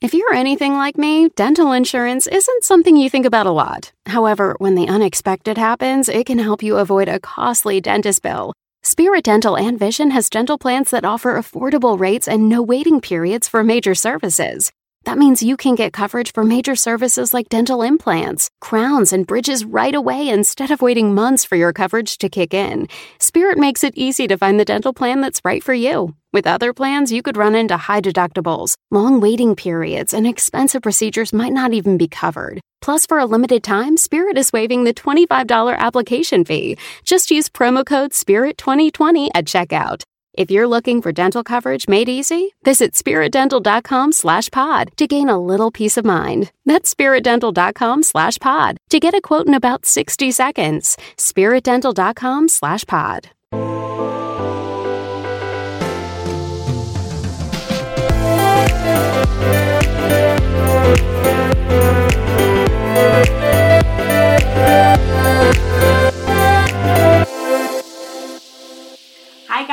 If you're anything like me, dental insurance isn't something you think about a lot. However, when the unexpected happens, it can help you avoid a costly dentist bill. Spirit Dental and Vision has dental plans that offer affordable rates and no waiting periods for major services. That means you can get coverage for major services like dental implants, crowns, and bridges right away instead of waiting months for your coverage to kick in. Spirit makes it easy to find the dental plan that's right for you. With other plans, you could run into high deductibles, long waiting periods, and expensive procedures might not even be covered. Plus, for a limited time, Spirit is waiving the $25 application fee. Just use promo code SPIRIT2020 at checkout. If you're looking for dental coverage made easy, visit spiritdental.com slash pod to gain a little peace of mind. That's spiritdental.com slash pod to get a quote in about 60 seconds. spiritdental.com slash pod.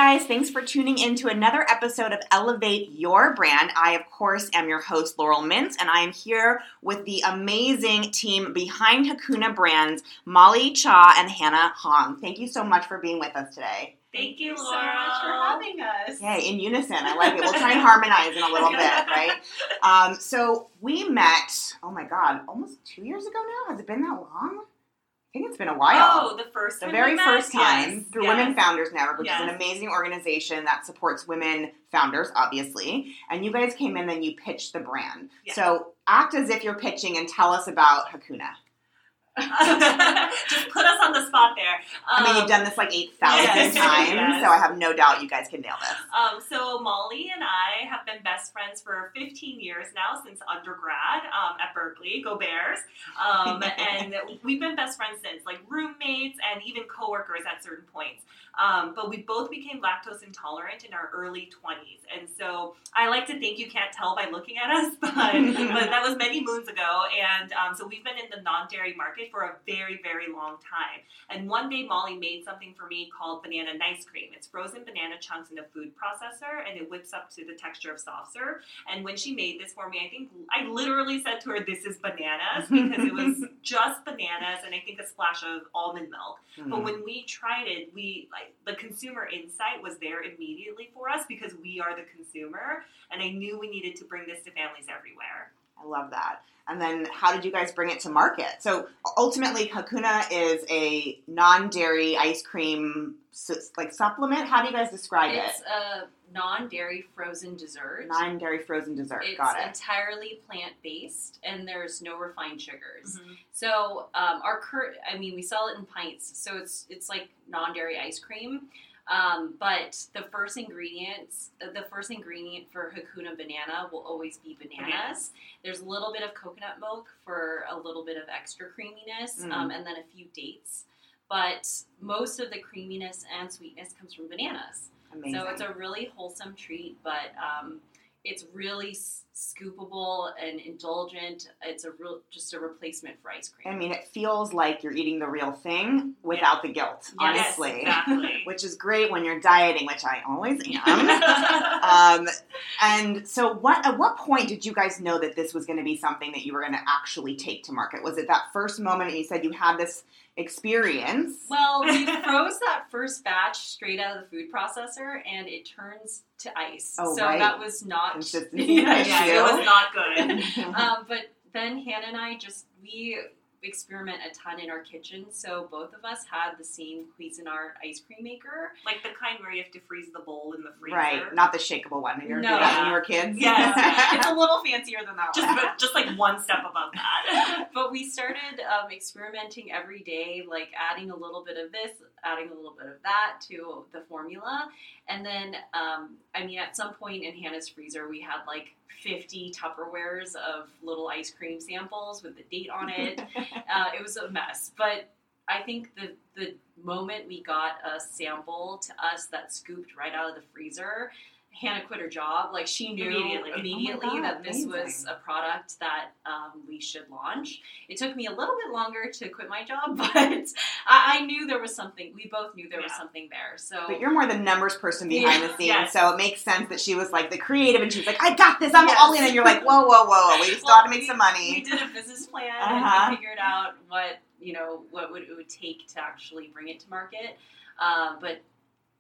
Guys. Thanks for tuning in to another episode of Elevate Your Brand. I, of course, am your host, Laurel Mintz, and I am here with the amazing team behind Hakuna Brands, Molly Chan and Hannah Hong. Thank you so much for being with us today. Thank you, so Laurel. much for having us. Yay, in unison. I like it. We'll try and harmonize in a little bit, right? Um, so we met, oh my God, almost two years ago now? Has it been that long? I think it's been a while. Oh, the first the very we met? first time Yes, through yes. Women Founders Network, which is an amazing organization that supports women founders, obviously. And you guys came in and you pitched the brand. Yes. So act as if you're pitching and tell us about Hakuna. Just put us on the spot there. I mean, Um, you've done this like 8,000 yes, times, yes. so I have no doubt you guys can nail this. Um, so Molly and I have been best friends for 15 years now since undergrad um, at Berkeley. Go Bears! Um, and we've been best friends since, like roommates and even coworkers at certain points. Um, but we both became lactose intolerant in our early 20s, and so I like to think you can't tell by looking at us, but but that was many moons ago. And um, so we've been in the non-dairy market for a very very long time. And one day Molly made something for me called banana nice cream. It's frozen banana chunks in a food processor and it whips up to the texture of soft serve. And when she made this for me, I think I literally said to her, This is bananas because it was just bananas and I think a splash of almond milk. Hmm. But when we tried it, we like the consumer insight was there immediately for us because we are the consumer and I knew we needed to bring this to families everywhere. I love that. And then how did you guys bring it to market? So ultimately, Hakuna is a non-dairy ice cream like supplement. How do you guys describe It's it? It's a non-dairy frozen dessert. Non-dairy frozen dessert. it's Got it. entirely plant-based, and there's no refined sugars. Mm-hmm. So um, our current, I mean, we sell it in pints, so it's it's like non-dairy ice cream. Um, but the first ingredients, the first ingredient for Hakuna banana will always be bananas. Bananas. There's a little bit of coconut milk for a little bit of extra creaminess, Mm. um, and then a few dates. But most of the creaminess and sweetness comes from bananas. Amazing. So it's a really wholesome treat, but um, it's really scoopable and indulgent. It's a real just a replacement for ice cream. I mean, it feels like you're eating the real thing without the guilt, Yes, honestly. exactly. Which is great when you're dieting, which I always am. um, and so, what at what point did you guys know that this was going to be something that you were going to actually take to market? Was it that first moment you said you had this experience? well, we froze that first batch straight out of the food processor, and it turns to ice. Oh, so right. that was not Consistency yeah, issue. yeah, yeah, it was not good. um, but then Hannah and I just we experiment a ton in our kitchen. So both of us had the same Cuisinart ice cream maker. Like the kind where you have to freeze the bowl in the freezer. right, not the shakeable one. When you were, No. when you were kids. Yes. it's a little fancier than that Just, one. but just like one step above that. but we started um, experimenting every day, like adding a little bit of this, adding a little bit of that to the formula. And then, um, I mean, at some point in Hannah's freezer, we had like 50 Tupperwares of little ice cream samples with the date on it. uh, it was a mess. But I think the, the moment we got a sample to us that scooped right out of the freezer, Hannah quit her job. Like she knew Immediately. immediately, Oh God, that this was a product that um, we should launch. It took me a little bit longer to quit my job, but I, I knew there was something. We both knew there was something there. So But you're more the numbers person behind Yeah. the scenes, Yes. so it makes sense that she was like the creative, and she's like, "I got this, I'm Yes. all in," and you're like, "Whoa, whoa, whoa, we just Well, have to make we- some money." We did a business plan Uh-huh. and we figured out what you know what would, it would take to actually bring it to market. Uh, but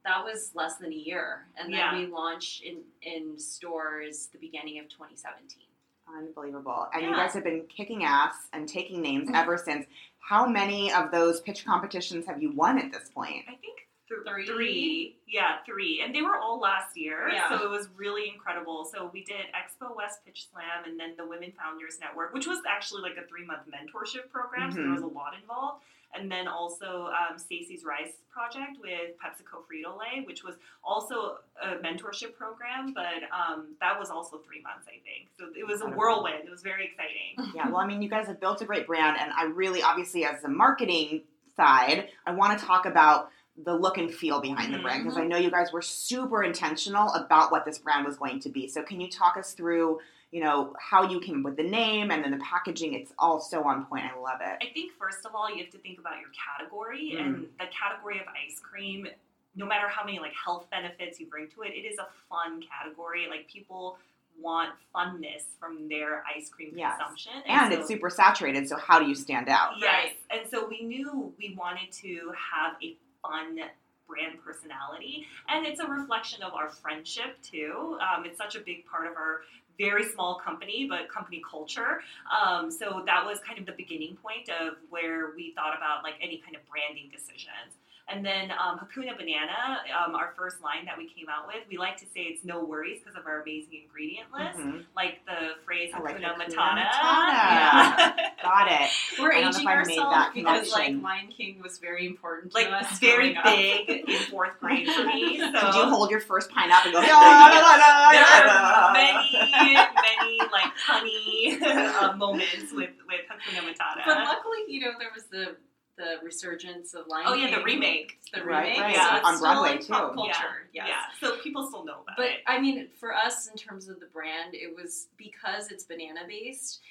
that was less than a year, and then Yeah. we launched in in stores the beginning of 2017. Unbelievable, and you guys have been kicking ass and taking names ever since. How many of those pitch competitions have you won at this point? I think Three. three. Yeah, three. And they were all last year. Yeah. So it was really incredible. So we did Expo West Pitch Slam and then the Women Founders Network, which was actually like a three month mentorship program. So there Mhm. was a lot involved. And then also um, Stacy's Rise Project with PepsiCo Frito Lay, which was also a mentorship program, but um, that was also three months, I think. So it was a whirlwind. It was very exciting. Yeah, well, I mean, you guys have built a great brand, and I really, obviously, as the marketing side, I want to talk about the look and feel behind the brand because I know you guys were super intentional about what this brand was going to be. So, can you talk us through, you know, how you came up with the name and then the packaging? It's all so on point. I love it. I think first of all, you have to think about your category, Mm. and the category of ice cream. No matter how many like health benefits you bring to it, it is a fun category. Like people want funness from their ice cream Yes. consumption, And so- it's super saturated. So, how do you stand out? Yes, and so we knew we wanted to have a fun brand personality, and it's a reflection of our friendship too. Um, it's such a big part of our very small company, but company culture. Um, so that was kind of the beginning point of where we thought about like any kind of branding decisions. And then um, Hakuna Banana, um, our first line that we came out with, we like to say it's no worries because of our amazing ingredient list, Mhm. like the phrase I like Hakuna Hakuna Matata. Matata. Yeah. Got it. We're I don't know aging if I made ourselves that because like. Lion King was very important to like us. very growing up. big in fourth grade for me. So Did you hold your first pine up and go? there are many, many like funny uh, moments with with Hakuna Matata. But luckily, you know, there was the the resurgence of Lion oh yeah, the King. remake. The Right, remake, right. so it's On still Broadway, like pop too. culture. Yeah, yes. yeah. So people still know about But it. I mean, for us, in terms of the brand, it was because it's banana based.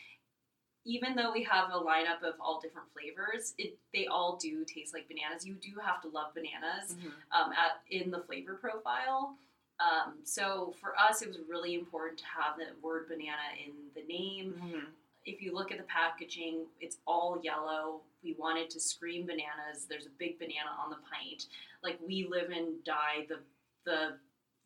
Even though we have a lineup of all different flavors, it they all do taste like bananas. You do have to love bananas Mhm. um, at, in the flavor profile. Um, so for us, it was really important to have the word banana in the name. Mhm. If you look at the packaging, it's all yellow. We wanted to scream bananas. There's a big banana on the pint. Like we live and die the the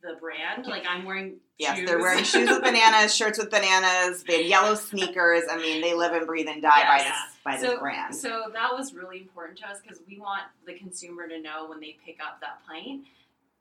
the brand. Like I'm wearing Yes, shoes. they're wearing shoes with bananas, shirts with bananas. They have yellow sneakers. I mean, they live and breathe and die by Yes. this by this brand. So that was really important to us because we want the consumer to know when they pick up that pint,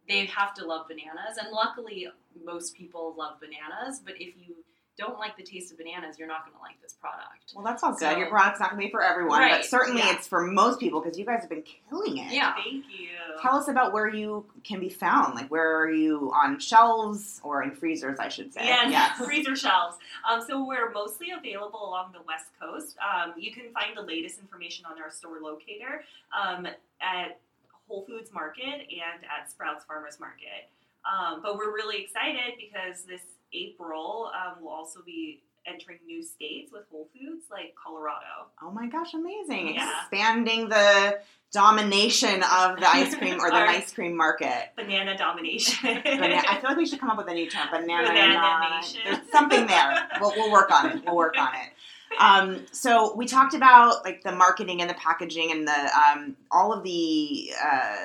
they have to love bananas. And luckily, most people love bananas. But if you don't like the taste of bananas, you're not going to like this product. well, that's all good. So- Your product's not going to be for everyone, but certainly yeah. it's for most people because you guys have been killing it. Yeah. Thank you. Tell us about where you can be found. Like, where are you on shelves or in freezers? I should say. Yes, freezer shelves. Um, so we're mostly available along the West Coast. Um, you can find the latest information on our store locator um, at Whole Foods Market and at Sprouts Farmers Market. Um, but we're really excited because this April um, we'll also be entering new states with Whole Foods like Colorado. Oh my gosh, amazing! Yeah. Expanding the domination of the ice cream or the ice cream market. Banana domination. Bana- I feel like we should come up with a new term. Banana, Banana nation. There's something there. We'll, we'll work on it. We'll work on it. Um, so we talked about like the marketing and the packaging and the um, all of the uh,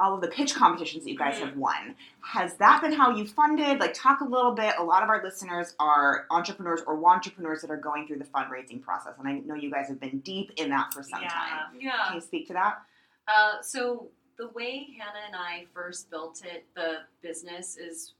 all of the pitch competitions that you guys have won. Has that been how you funded? Like, talk a little bit. A lot of our listeners are entrepreneurs or entrepreneurs that are going through the fundraising process, and I know you guys have been deep in that for some time. Yeah. time. Can you speak to that? Uh, so the way Hannah and I first built it, the business, is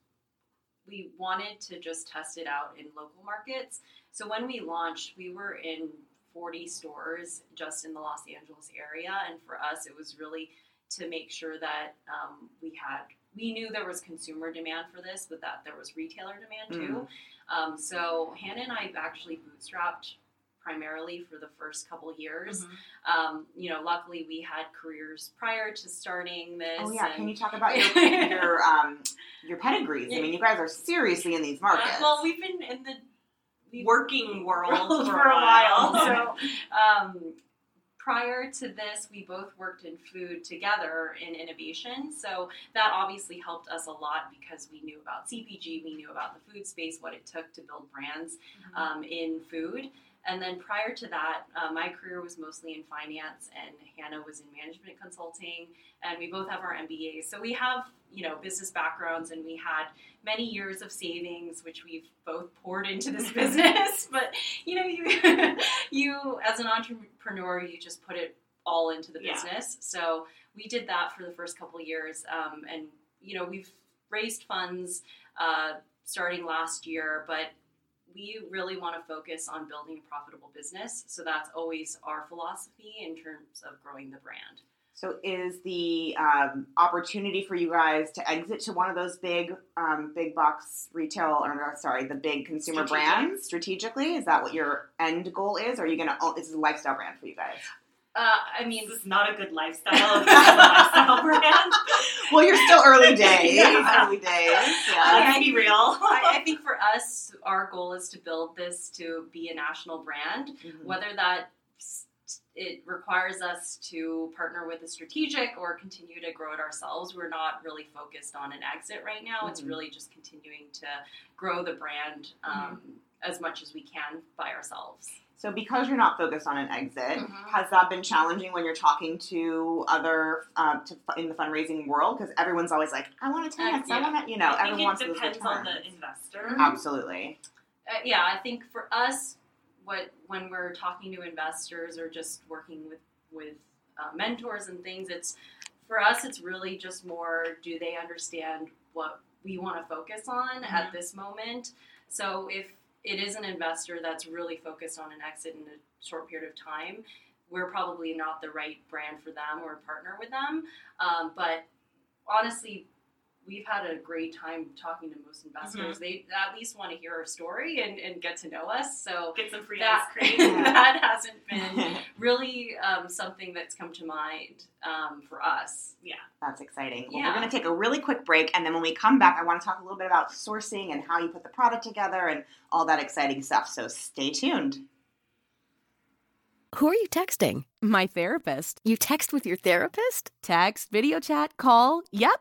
we wanted to just test it out in local markets. So when we launched, we were in 40 stores just in the Los Angeles area, and for us, it was really to make sure that um, we had we knew there was consumer demand for this, but that there was retailer demand too. Um, so Hannah and I actually bootstrapped primarily for the first couple years. Mm-hmm. Um, you know, luckily we had careers prior to starting this. Oh yeah, can you talk about your your um your pedigrees? I mean, you guys are seriously in these markets. Uh, well, we've been in the Working world for, for a while. while. so, um, prior to this, we both worked in food together in innovation. So that obviously helped us a lot because we knew about CPG, we knew about the food space, what it took to build brands um, in food. And then prior to that, uh, my career was mostly in finance, and Hannah was in management consulting, and we both have our MBAs. So we have, you know, business backgrounds, and we had many years of savings, which we've both poured into this business. but you know, you you as an entrepreneur, you just put it all into the Yeah. business. So we did that for the first couple of years, um, and you know, we've raised funds uh, starting last year, but we really want to focus on building a profitable business. So that's always our philosophy in terms of growing the brand. So is the um, opportunity for you guys to exit to one of those big, um, big box retail, or no, sorry, the big consumer Strategic. brands strategically? Is that what your end goal is? Or are you gonna? Oh, this is a lifestyle brand for you guys. Uh, I mean, This is not a good lifestyle. This a lifestyle brand. Well, you're still early days. Yeah. Early days. Let's Yeah. be real. I, I think for us, our goal is to build this to be a national brand. Mhm. Whether that it requires us to partner with a strategic or continue to grow it ourselves, we're not really focused on an exit right now. It's Mhm. really just continuing to grow the brand um, as much as we can by ourselves. So, because you're not focused on an exit, Mhm. has that been challenging when you're talking to other um, to, in the fundraising world? Because everyone's always like, "I want to 10x, I yeah. want to," you know, I think everyone it wants those depends on the investor. Absolutely. uh, yeah, I think for us, what when we're talking to investors or just working with with uh, mentors and things, it's for us. It's really just more: do they understand what we want to focus on at this moment? So if it is an investor that's really focused on an exit in a short period of time, we're probably not the right brand for them or partner with them. Um, but honestly, we've had a great time talking to most investors. They at least want to hear our story and, and get to know us. So Get some free that, ice cream. that hasn't been really um, something that's come to mind um, for us. Yeah. That's exciting. Well, Yeah. we're going to take a really quick break, and then when we come back, I want to talk a little bit about sourcing and how you put the product together and all that exciting stuff. So stay tuned. Who are you texting? My therapist. You text with your therapist? Text, video chat, call. Yep.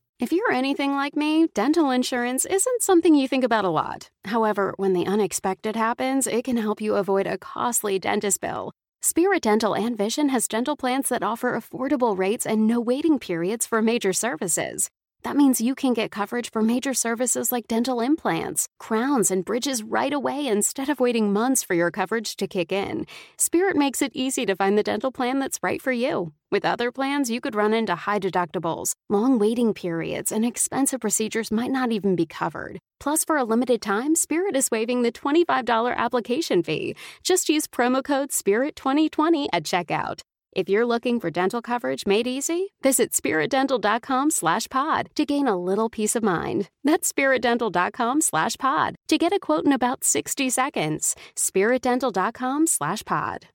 If you're anything like me, dental insurance isn't something you think about a lot. However, when the unexpected happens, it can help you avoid a costly dentist bill. Spirit Dental and Vision has dental plans that offer affordable rates and no waiting periods for major services. That means you can get coverage for major services like dental implants, crowns, and bridges right away instead of waiting months for your coverage to kick in. Spirit makes it easy to find the dental plan that's right for you. With other plans, you could run into high deductibles, long waiting periods, and expensive procedures might not even be covered. Plus, for a limited time, Spirit is waiving the $25 application fee. Just use promo code SPIRIT2020 at checkout. If you're looking for dental coverage made easy, visit spiritdental.com slash pod to gain a little peace of mind. That's spiritdental.com slash pod to get a quote in about 60 seconds. spiritdental.com slash pod.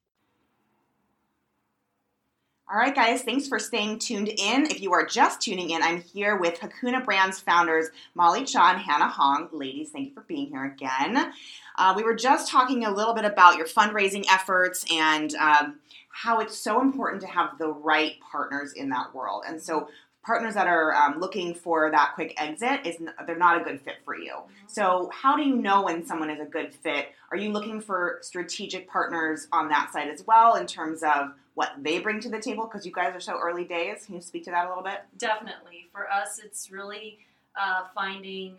All right, guys, thanks for staying tuned in. If you are just tuning in, I'm here with Hakuna Brands founders Molly Chan, Hannah Hong. Ladies, thank you for being here again. Uh, we were just talking a little bit about your fundraising efforts and um, how it's so important to have the right partners in that world. And so, partners that are um, looking for that quick exit is n- they're not a good fit for you. So, how do you know when someone is a good fit? Are you looking for strategic partners on that side as well in terms of what they bring to the table? Because you guys are so early days. Can you speak to that a little bit? Definitely. For us, it's really uh, finding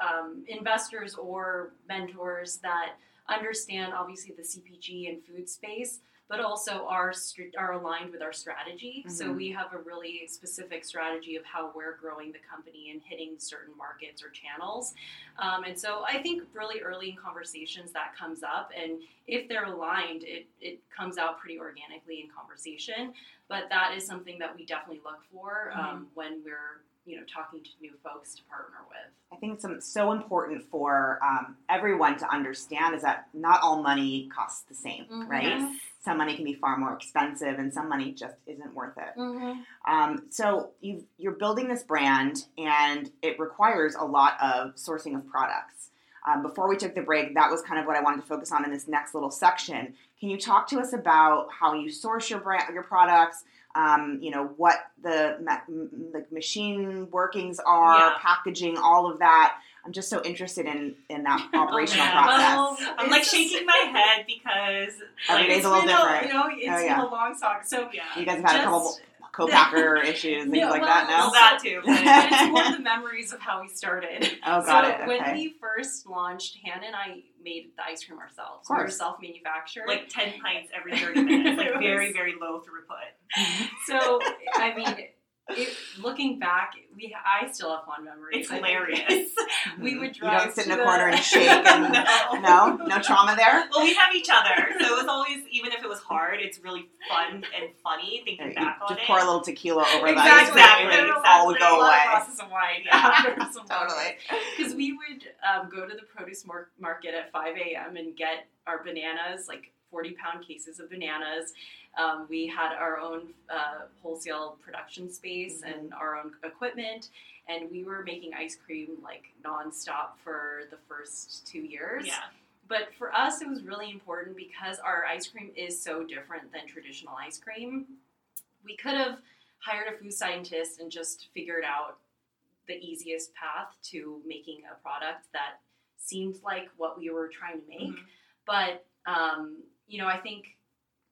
um, investors or mentors that understand, obviously, the CPG and food space, but also are are aligned with our strategy. So Mhm. we have a really specific strategy of how we're growing the company and hitting certain markets or channels. Um, and so I think really early in conversations that comes up, and if they're aligned, it it comes out pretty organically in conversation. But that is something that we definitely look for um, when we're you know talking to new folks to partner with. I think it's um, so important for um, everyone to understand is that not all money costs the same, Mhm. right? Some money can be far more expensive, and some money just isn't worth it. Mm-hmm. Um, so you you're building this brand, and it requires a lot of sourcing of products. Um, before we took the break, that was kind of what I wanted to focus on in this next little section. Can you talk to us about how you source your brand, your products? Um, you know what the ma- like machine workings are, Yeah. packaging, all of that. I'm just so interested in in that operational yeah. process. Well, I'm like shaking my head because Every like, day's it's a little been different. you know, it's Oh, been a long talk. So yeah. you guys have had a couple just- co-packer issues, things No, like well, that. No. Well, that too. But it's more the memories of how we started. Oh, got so it. when we first launched, Hannah and I made the ice cream ourselves. Of We were self-manufactured. like 10 pints every 30 minutes, like was- very, very low throughput. so, I mean, it, looking back, we I still have fond memories. It's hilarious. we would You drive don't sit in a the- corner and shake and No. no, no trauma there. Well, we have each other, so it was always, even if it was hard, it's really fun and funny thinking You back on just it. pour a little tequila over the Exactly. ice cream Exactly. and all would Exactly. go A lot of away. glasses of wine. Yeah, some Totally. Because we would um, go to the produce mar- market at 5 a.m. and get our bananas, like 40 pound cases of bananas. Um, we had our own uh, wholesale production space Mhm. and our own equipment, and we were making ice cream like nonstop for the first two years. Yeah. But for us, it was really important because our ice cream is so different than traditional ice cream. We could have hired a food scientist and just figured out the easiest path to making a product that seemed like what we were trying to make. Mhm. But, um, you know, I think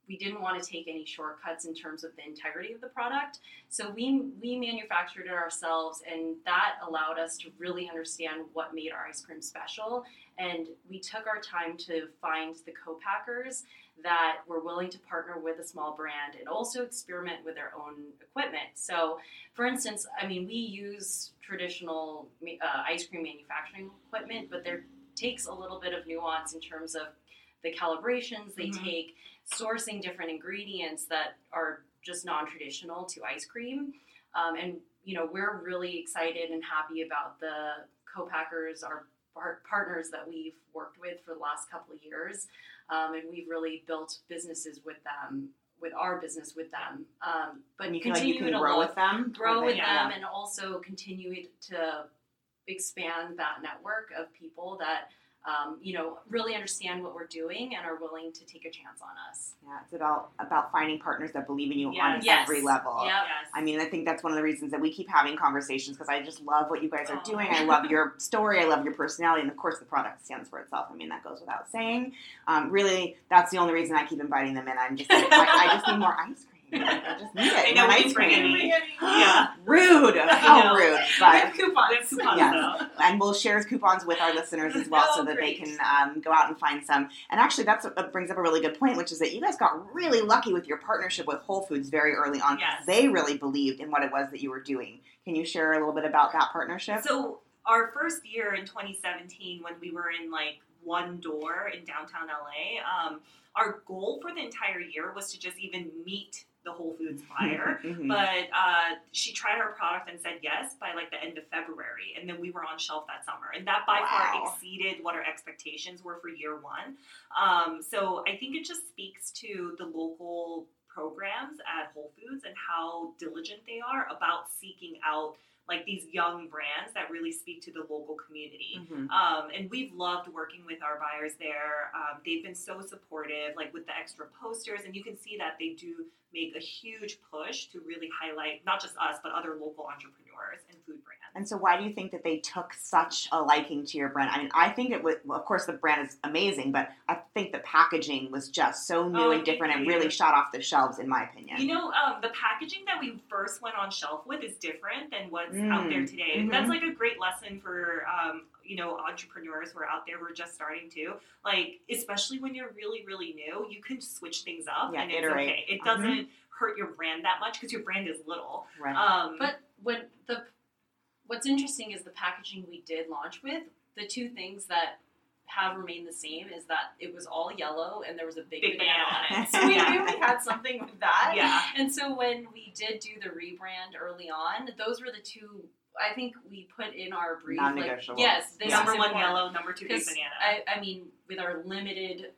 we didn't want to take any shortcuts in terms of the integrity of the product. So we we manufactured it ourselves, and that allowed us to really understand what made our ice cream special. And we took our time to find the co-packers that were willing to partner with a small brand and also experiment with their own equipment. So, for instance, I mean, we use traditional uh, ice cream manufacturing equipment, but there takes a little bit of nuance in terms of the calibrations they Mhm. take, sourcing different ingredients that are just non-traditional to ice cream. Um, and you know, we're really excited and happy about the co-packers, our partners that we've worked with for the last couple of years, um, and we've really built businesses with them, with our business with them. Um, but And you feel like you continue can to grow look- with them, grow with them and also continue to expand that network of people that um, you know really understand what we're doing and are willing to take a chance on us. Yeah, it's about about finding partners that believe in you on Yes. Yes. every level. Yep. Yes. I mean, I think that's one of the reasons that we keep having conversations because I just love what you guys are Aw. doing. I love your story. I love your personality, and of course, the product stands for itself. I mean, that goes without saying. Um, really, that's the only reason I keep inviting them in. I'm just, like, I, I just need more ice cream. Like, I just need it. I know, More we ice bring cream. any. Yeah. Rude. How know. rude. We But have coupons. We have coupons Yes. though. and we'll share coupons with our listeners as well so Oh, that they great. can um, go out and find some. And actually, that's what brings up a really good point, which is that you guys got really lucky with your partnership with Whole Foods very early on. 'cause Yes. They really believed in what it was that you were doing. Can you share a little bit about that partnership? So our first year in 2017, when we were in like one door in downtown LA, um, our goal for the entire year was to just even meet the Whole Foods buyer. Mhm. But uh, she tried our product and said yes by like the end of February, and then we were on shelf that summer, and that by far exceeded what our expectations were for year one. Um, so I think it just speaks to the local programs at Whole Foods and how diligent they are about seeking out like these young brands that really speak to the local community. Mhm. Um, and we've loved working with our buyers there. Um, they've been so supportive, like with the extra posters, and you can see that they do make a huge push to really highlight not just us, but other local entrepreneurs and food brands. And so, why do you think that they took such a liking to your brand? I mean, I think it was, well, of course, the brand is amazing, but I think the packaging was just so new Oh, and different and really shot off the shelves, in my opinion. You know, um, the packaging that we first went on shelf with is different than what's out Mm. there today. Mhm. That's like a great lesson for um, you know entrepreneurs who are out there who are just starting to like, especially when you're really really new. You can switch things up, Yeah, and it's iterate. okay. It Mhm. doesn't hurt your brand that much because your brand is little. Right. Um, But what the what's interesting is the packaging we did launch with. The two things that have remained the same is that it was all yellow and there was a big, Big banana, banana. on it. So we Yeah. knew we had something with that. yeah. And so when we did do the rebrand early on, those were the two. I think we put in our brief. Like, Non-negotiable. yes, this number one important. yellow, number two big Because banana. I, I mean, with our limited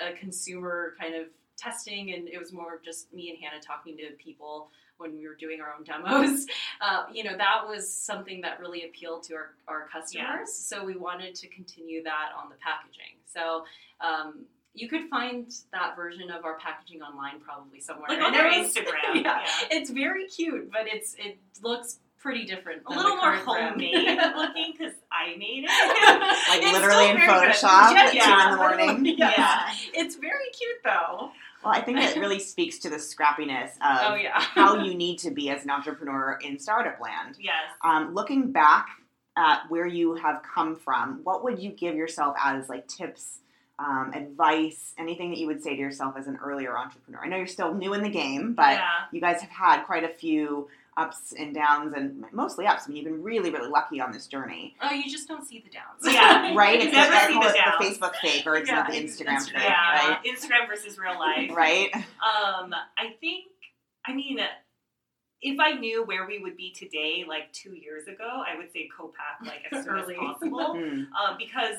uh, consumer kind of testing, and it was more just me and Hannah talking to people when we were doing our own demos. Uh, you know, that was something that really appealed to our, our customers. So we wanted to continue that on the packaging. So um, you could find that version of our packaging online probably somewhere. like And on their it Instagram. yeah. yeah. It's very cute, but it's it looks pretty different. A little more current homemade looking because I made it. like It's literally in still very good. Photoshop Yeah, at two in the morning. Yeah. Yeah. It's very cute though. Well, I think it really speaks to the scrappiness of Oh yeah. how you need to be as an entrepreneur in startup land. Yes. Um, looking back at where you have come from, what would you give yourself as like tips, um, advice, anything that you would say to yourself as an earlier entrepreneur? I know you're still new in the game, but yeah. you guys have had quite a few ups and downs, and mostly ups. I mean, you've been really, really lucky on this journey, Oh, you just don't see the downs. Yeah. right? It's never like, see the downs. the Facebook fake, or it's Yeah, not the Instagram Instagram. fake, Yeah. right? Instagram versus real life. Right? Um, I think, I mean, if I knew where we would be today, like two years ago, I would say co-pack like as soon as possible. Mm. um, because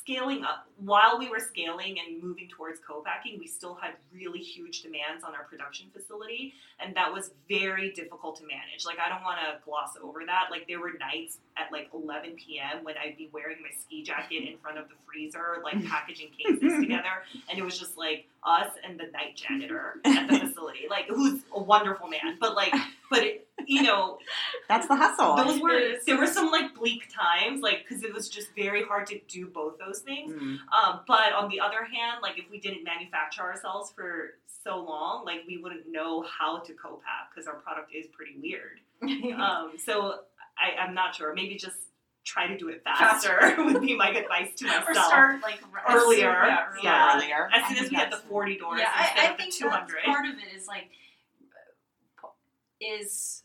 scaling up, while we were scaling and moving towards co-packing, we still had really huge demands on our production facility, and that was very difficult to manage. Like, I don't want to gloss over that. Like, there were nights at like 11 p.m. when I'd be wearing my ski jacket in front of the freezer, like packaging cases together, and it was just like us and the night janitor at the facility, like who's a wonderful man, but like, but it, you know, That's the hustle. those were It is. there were some like bleak times, like because it was just very hard to do both those things. Mm. Um, but on the other hand, like if we didn't manufacture ourselves for so long, like we wouldn't know how to co-pack because our product is pretty weird. Um, so I, I'm not sure. Maybe just try to do it faster, would be my advice to myself. or start like r- Earlier. Yeah, Start Yeah. earlier. as I soon as think we had the 40 doors Yeah, instead I, I of the think 200. that's part of it is like is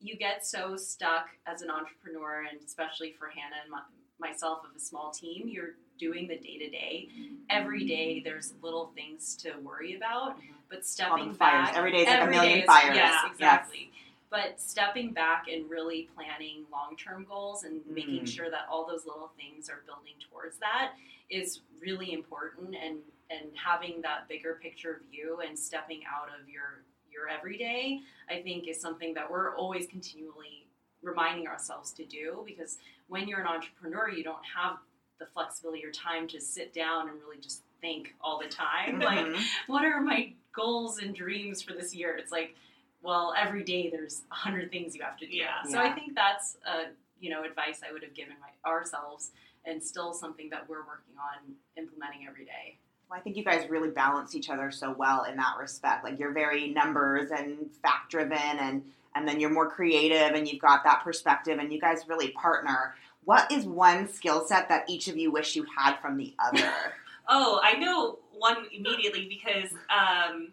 you get so stuck as an entrepreneur, and especially for Hannah and my, myself of a small team, you're doing the day to day. Every day, there's little things to worry about, but stepping fires. back Every day is like a million is- fires. Yes, Yeah. exactly. But stepping back and really planning long term goals and making Mm. sure that all those little things are building towards that is really important and and having that bigger picture view and stepping out of your your everyday I think is something that we're always continually reminding ourselves to do because when you're an entrepreneur you don't have the flexibility or time to sit down and really just think all the time like Mhm. what are my goals and dreams for this year? It's like, well, every day there's a hundred things you have to do. Yeah. So Yeah. I think that's a you know advice I would have given my, ourselves, and still something that we're working on implementing every day. Well, I think you guys really balance each other so well in that respect. Like you're very numbers and fact driven, and and then you're more creative, and you've got that perspective, and you guys really partner. What is one skill set that each of you wish you had from the other? Oh, I know one immediately because, um,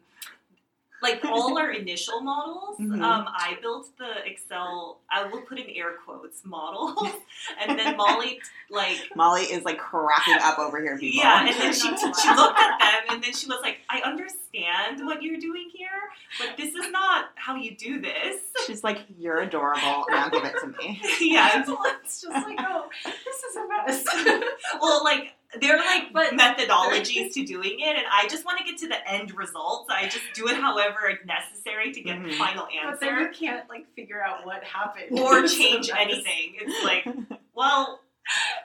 like all our initial models, Mhm. um, I built the Excel. I will put in air quotes models, and then Molly like. Molly is like cracking up over here, people. Yeah, and then she, she looked at them and then she was like, I understand what you're doing here, but this is not how you do this. She's like, "You're adorable. Now give it to me." yeah, it's just like, oh, this is a mess. well, like they're like But- methodologies to doing it, and I just want to get to the end result. I just do it however necessary to get the Mhm. final but then you can't like figure out what happened or change mess. anything. It's like, well,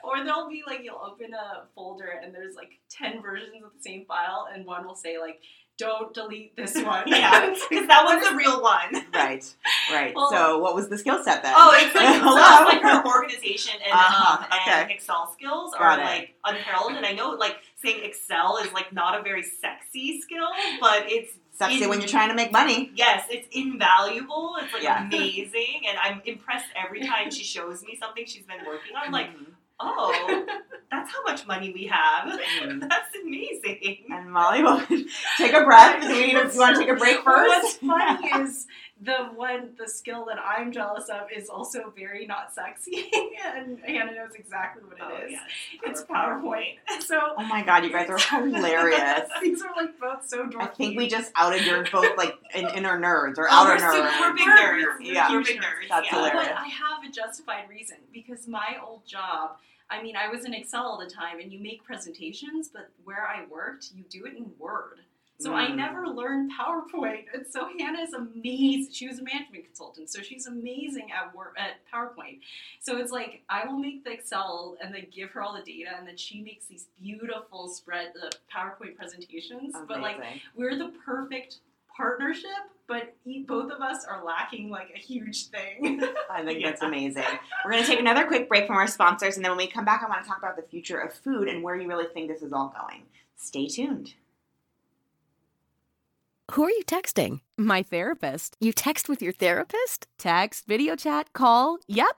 Or there'll be like you'll open a folder and there's like ten versions of the same file, and one will say like don't delete this one. yeah, because that was the real one. Right, right. Well- so, what was the skill set then? Oh, it's like, so Hello? it's like her organization and, Uh-huh, um, and okay. Excel skills Got are it. like unparalleled. And I know like saying Excel is like not a very sexy skill, but it's Sexy in- when you're trying to make money. Yes, it's invaluable. It's like Yeah. amazing, and I'm impressed every time she shows me something she's been working on. I'm like, Mhm. Oh, that's how much money we have. That's amazing. And Molly, will take a breath. Do, we need to, do you want to take a break first? What's funny is the one the skill that I'm jealous of is also very not sexy, and Hannah knows exactly what it oh, is. Oh, yes. It's PowerPoint. So Oh my god, you guys are hilarious. these are like both so dorky. I think we just outed your both like in, inner nerds or Oh, outer we're, super, nerds. we're big nerds. Yeah. We're big nerds. That's yeah. hilarious. But I have a justified reason because my old job, I mean, I was in Excel all the time and you make presentations, but where I worked, you do it in Word. So I Mm. never learned PowerPoint. And so Hannah is amazing. She was a management consultant, so she's amazing at work at PowerPoint. So it's like I will make the Excel and then give her all the data, and then she makes these beautiful spread the PowerPoint presentations. But like we're the perfect partnership, but e- both of us are lacking like a huge thing. I think Yeah. that's amazing. We're going to take another quick break from our sponsors, and then when we come back, I want to talk about the future of food and where you really think this is all going. Stay tuned. Who are you texting? My therapist. You text with your therapist? Text, video chat, call. Yep.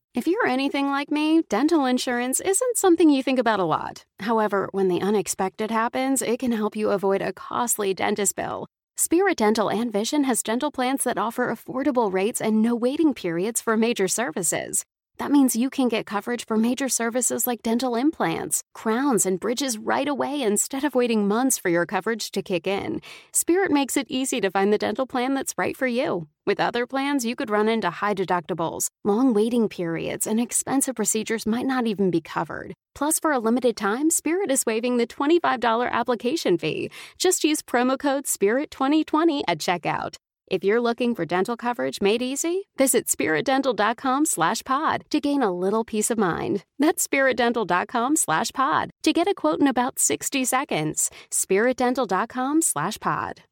If you're anything like me, dental insurance isn't something you think about a lot. However, when the unexpected happens, it can help you avoid a costly dentist bill. Spirit Dental and Vision has dental plans that offer affordable rates and no waiting periods for major services. That means you can get coverage for major services like dental implants, crowns, and bridges right away instead of waiting months for your coverage to kick in. Spirit makes it easy to find the dental plan that's right for you. With other plans, you could run into high deductibles, long waiting periods, and expensive procedures might not even be covered. Plus, for a limited time, Spirit is waiving the $25 application fee. Just use promo code SPIRIT2020 at checkout. If you're looking for dental coverage made easy, visit spiritdental.com slash pod to gain a little peace of mind. That's spiritdental.com slash pod to get a quote in about 60 seconds. spiritdental.com slash pod.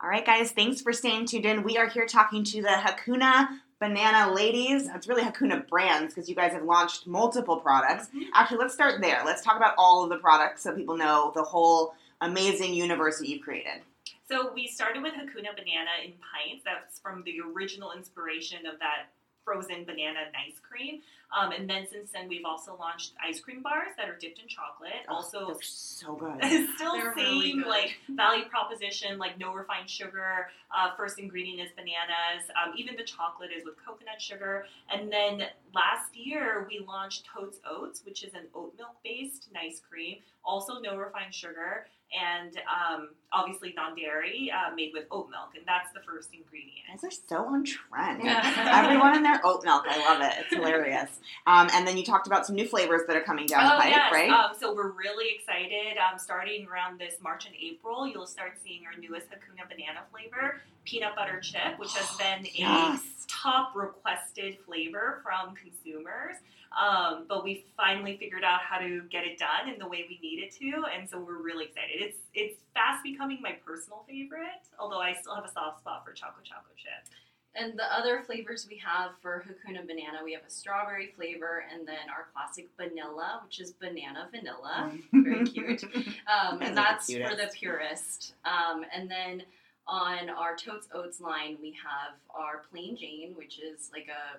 All right, guys, thanks for staying tuned in. We are here talking to the Hakuna Banana Ladies. It's really Hakuna Brands because you guys have launched multiple products. Actually, let's start there. Let's talk about all of the products so people know the whole amazing universe that you've created. So we started with Hakuna Banana in pints. That's from the original inspiration of that frozen banana and ice cream. Um, and then since then, we've also launched ice cream bars that are dipped in chocolate. Oh, also, so good. still They're same really good. like value proposition, like no refined sugar. Uh, first ingredient is bananas. Um, even the chocolate is with coconut sugar. And then last year we launched Totes Oats, which is an oat milk based ice cream. Also no refined sugar. And um, obviously non-dairy, uh, made with oat milk, and that's the first ingredient. Guys are so on trend. Everyone in their oat milk. I love it. It's hilarious. Um, and then you talked about some new flavors that are coming down the Oh, pipe, yes. right? Um, so we're really excited. Um, starting around this March and April, you'll start seeing our newest Hakuna banana flavor, peanut butter chip, which has been Yes. a top requested flavor from consumers. Um, but we finally figured out how to get it done in the way we need it to, and so we're really excited. It's it's fast becoming my personal favorite, although I still have a soft spot for choco choco chip. And the other flavors we have for Hakuna Banana, we have a strawberry flavor, and then our classic vanilla, which is banana vanilla. Very cute. Um, Those are and the that's for the purist. Um, and then on our Totes Oats line, we have our Plain Jane, which is like a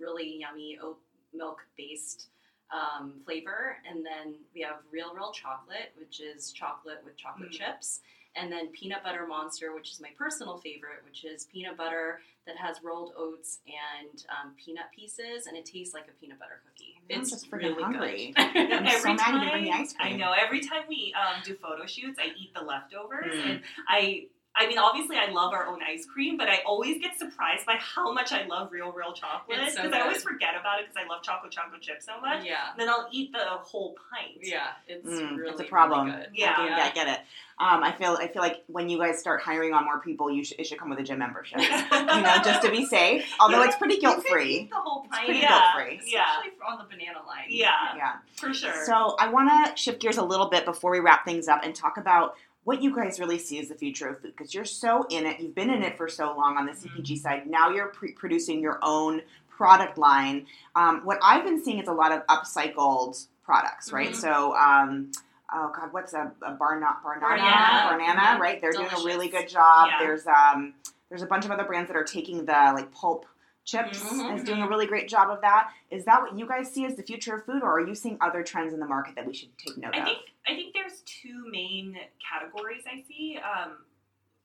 really yummy oat milk based um, flavor. And then we have Real Real Chocolate, which is chocolate with chocolate Mm. chips. And then Peanut Butter Monster, which is my personal favorite, which is peanut butter that has rolled oats and um, peanut pieces, and it tastes like a peanut butter cookie. I'm it's just freaking really hungry. good. I'm so mad you bring the ice I know. Every time we um, do photo shoots, I eat the leftovers, Mm. and I I mean, obviously, I love our own ice cream, but I always get surprised by how much I love real, real chocolate because so I always forget about it because I love chocolate chocolate chip so much. Yeah. Then I'll eat the whole pint. Yeah, it's Mm, really it's a problem. Really good. Yeah. I, get- I get it. Um, I feel I feel like when you guys start hiring on more people, you should, it should come with a gym membership. you know, just to be safe. Although it's pretty guilt free. The whole pint. pretty yeah, guilt-free. yeah, Especially on the banana line. yeah, Yeah. for sure. So I want to shift gears a little bit before we wrap things up and talk about what you guys really see is the future of food because you're so in it. You've been in it for so long on the CPG side. Now you're pre- producing your own product line. Um, what I've been seeing is a lot of upcycled products, right? Mhm. So. Um, Oh God, what's a, a barna, barnana, Mhm. right? They're doing a really good job. Yeah. There's um, there's a bunch of other brands that are taking the like pulp chips Mhm. is doing a really great job of that. Is that what you guys see as the future of food, or are you seeing other trends in the market that we should take note I of? think I think there's two main categories I see um,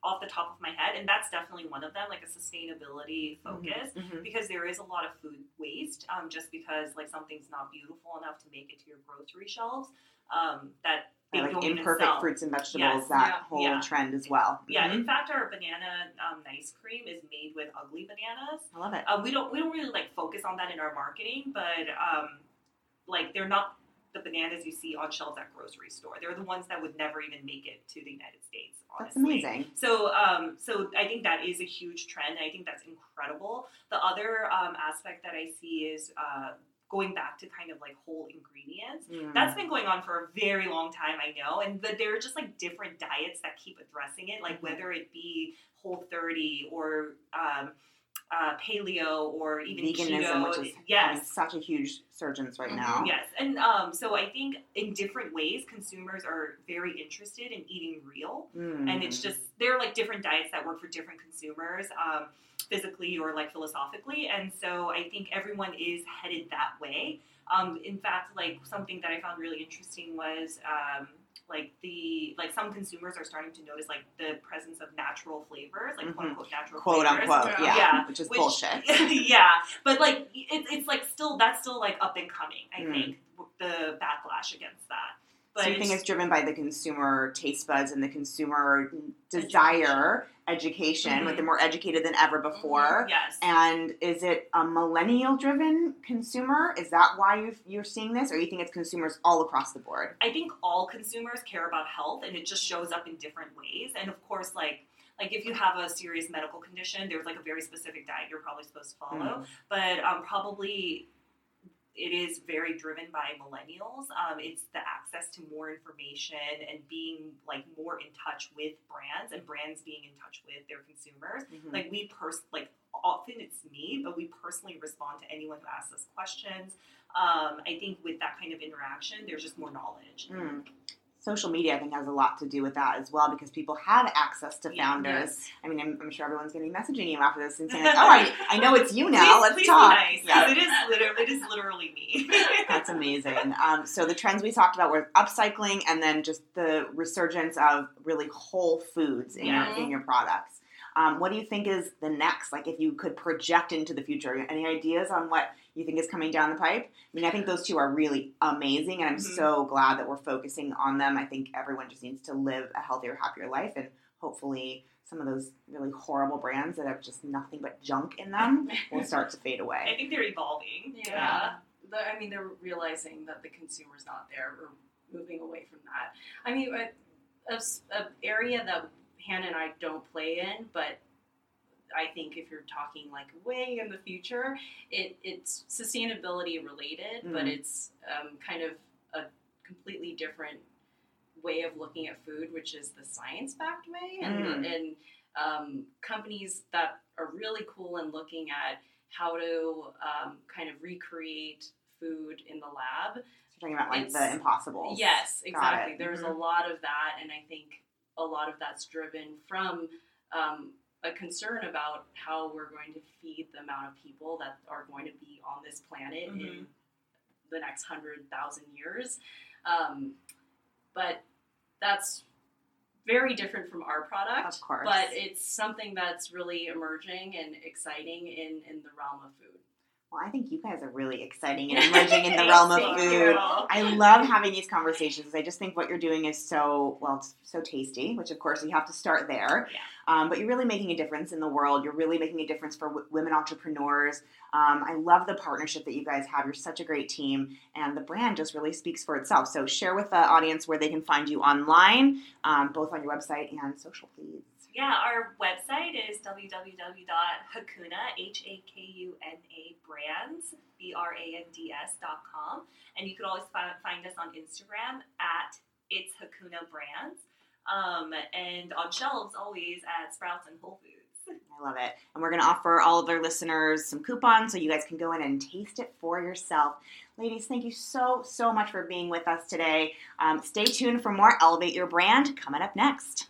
off the top of my head, and that's definitely one of them, like a sustainability focus. Mhm. Because there is a lot of food waste, um, just because like something's not beautiful enough to make it to your grocery shelves, um, that like imperfect fruits and vegetables, Yes, that yeah, whole yeah. trend as well. Yeah, Mhm. in fact, our banana um, ice cream is made with ugly bananas. I love it. Um, we don't we don't really like focus on that in our marketing, but um, like they're not the bananas you see on shelves at grocery store. They're the ones that would never even make it to the United States. That's amazing. So, um, so I think that is a huge trend. I think that's incredible. The other um, aspect that I see is uh, going back to kind of like whole ingredients. Mm. That's been going on for a very long time, I know, and but there are just like different diets that keep addressing it, like Mhm. whether it be Whole 30 or um, uh, paleo or even veganism, keto. which is yes, such a huge surgence right Mhm. now. Yes, and um, so I think in different ways, consumers are very interested in eating real, Mm. and it's just there are like different diets that work for different consumers, um, physically or like philosophically, and so I think everyone is headed that way. Um, in fact, like something that I found really interesting was. Um, like the like some consumers are starting to notice like the presence of natural flavors like quote Mhm. unquote natural quote flavors. unquote, yeah, Yeah, which is which- bullshit. yeah, but like it, it's like still that's still like up and coming. I Mm. think the backlash against that. But so you think it's- it's driven by the consumer taste buds and the consumer desire education, with Mhm. they're more educated than ever before. yes, And is it a millennial driven consumer? Is that why you're, you're seeing this? Or you think it's consumers all across the board? I think all consumers care about health, and it just shows up in different ways. And of course, like like if you have a serious medical condition, there's like a very specific diet you're probably supposed to follow. But um, probably it is very driven by millennials. Um, it's the access to more information and being like more in touch with brands and brands being in touch with their consumers. Mhm. Like we pers like often it's me, but we personally respond to anyone who asks us questions. Um, I think with that kind of interaction, there's just more knowledge. Mm. Social media, I think, has a lot to do with that as well because people have access to founders. Yes. I mean, I'm, I'm sure everyone's going to be messaging you after this and saying, like, "Oh, I, I know it's you now. Please- Let's please talk." Be nice, Yeah. it is literally it is literally me. That's amazing. Um, so the trends we talked about were upcycling and then just the resurgence of really whole foods in Yeah. your in your products. Um, what do you think is the next? Like, if you could project into the future, any ideas on what you think is coming down the pipe? I mean, I think those two are really amazing, and I'm Mhm. so glad that we're focusing on them. I think everyone just needs to live a healthier, happier life, and hopefully, some of those really horrible brands that have just nothing but junk in them will start to fade away. I think they're evolving. Yeah. The- I mean, they're realizing that the consumer's not there or moving away from that. I mean, a, a s- a area that Hannah and I don't play in, but I think if you're talking like way in the future, it, it's sustainability related, but Mm. it's um, kind of a completely different way of looking at food, which is the science-backed way, and Mm. and um, companies that are really cool in looking at how to um, kind of recreate food in the lab. You're talking about like the impossible. Yes, exactly. There's a Mhm. lot of that, and I think a lot of that's driven from um, a concern about how we're going to feed the amount of people that are going to be on this planet Mhm. in the next hundred thousand years. Um, but that's very different from our product. Of course. But it's something that's really emerging and exciting in, in the realm of food. Well, I think you guys are really exciting and emerging in the realm of food. I love having these conversations. I just think what you're doing is so well, so tasty. Which of course you have to start there. Yeah. Um, but you're really making a difference in the world. You're really making a difference for w- women entrepreneurs. Um, I love the partnership that you guys have. You're such a great team, and the brand just really speaks for itself. So share with the audience where they can find you online, um, both on your website and social, please. Yeah, our website is www.hakuna, H-A-K-U-N-A brands, B-R-A-N-D-S dot com. And you could always find, find us on Instagram at It's Hakuna Brands. Um, and on shelves always at Sprouts and Whole Foods. I love it. And we're going to offer all of our listeners some coupons so you guys can go in and taste it for yourself. Ladies, thank you so, so much for being with us today. Um, stay tuned for more Elevate Your Brand coming up next.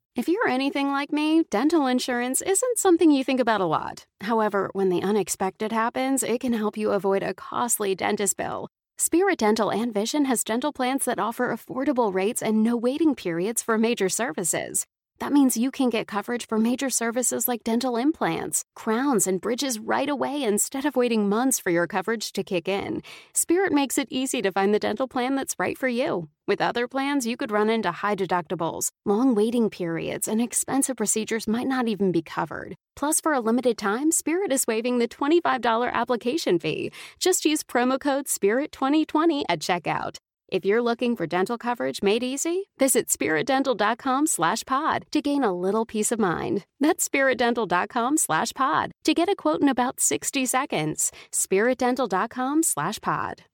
If you're anything like me, dental insurance isn't something you think about a lot. However, when the unexpected happens, it can help you avoid a costly dentist bill. Spirit Dental and Vision has dental plans that offer affordable rates and no waiting periods for major services. That means you can get coverage for major services like dental implants, crowns, and bridges right away instead of waiting months for your coverage to kick in. Spirit makes it easy to find the dental plan that's right for you. With other plans, you could run into high deductibles, long waiting periods, and expensive procedures might not even be covered. Plus, for a limited time, Spirit is waiving the $25 application fee. Just use promo code SPIRIT2020 at checkout. If you're looking for dental coverage made easy, visit spiritdental.com slash pod to gain a little peace of mind. That's spiritdental.com slash pod to get a quote in about 60 seconds. spiritdental.com slash pod.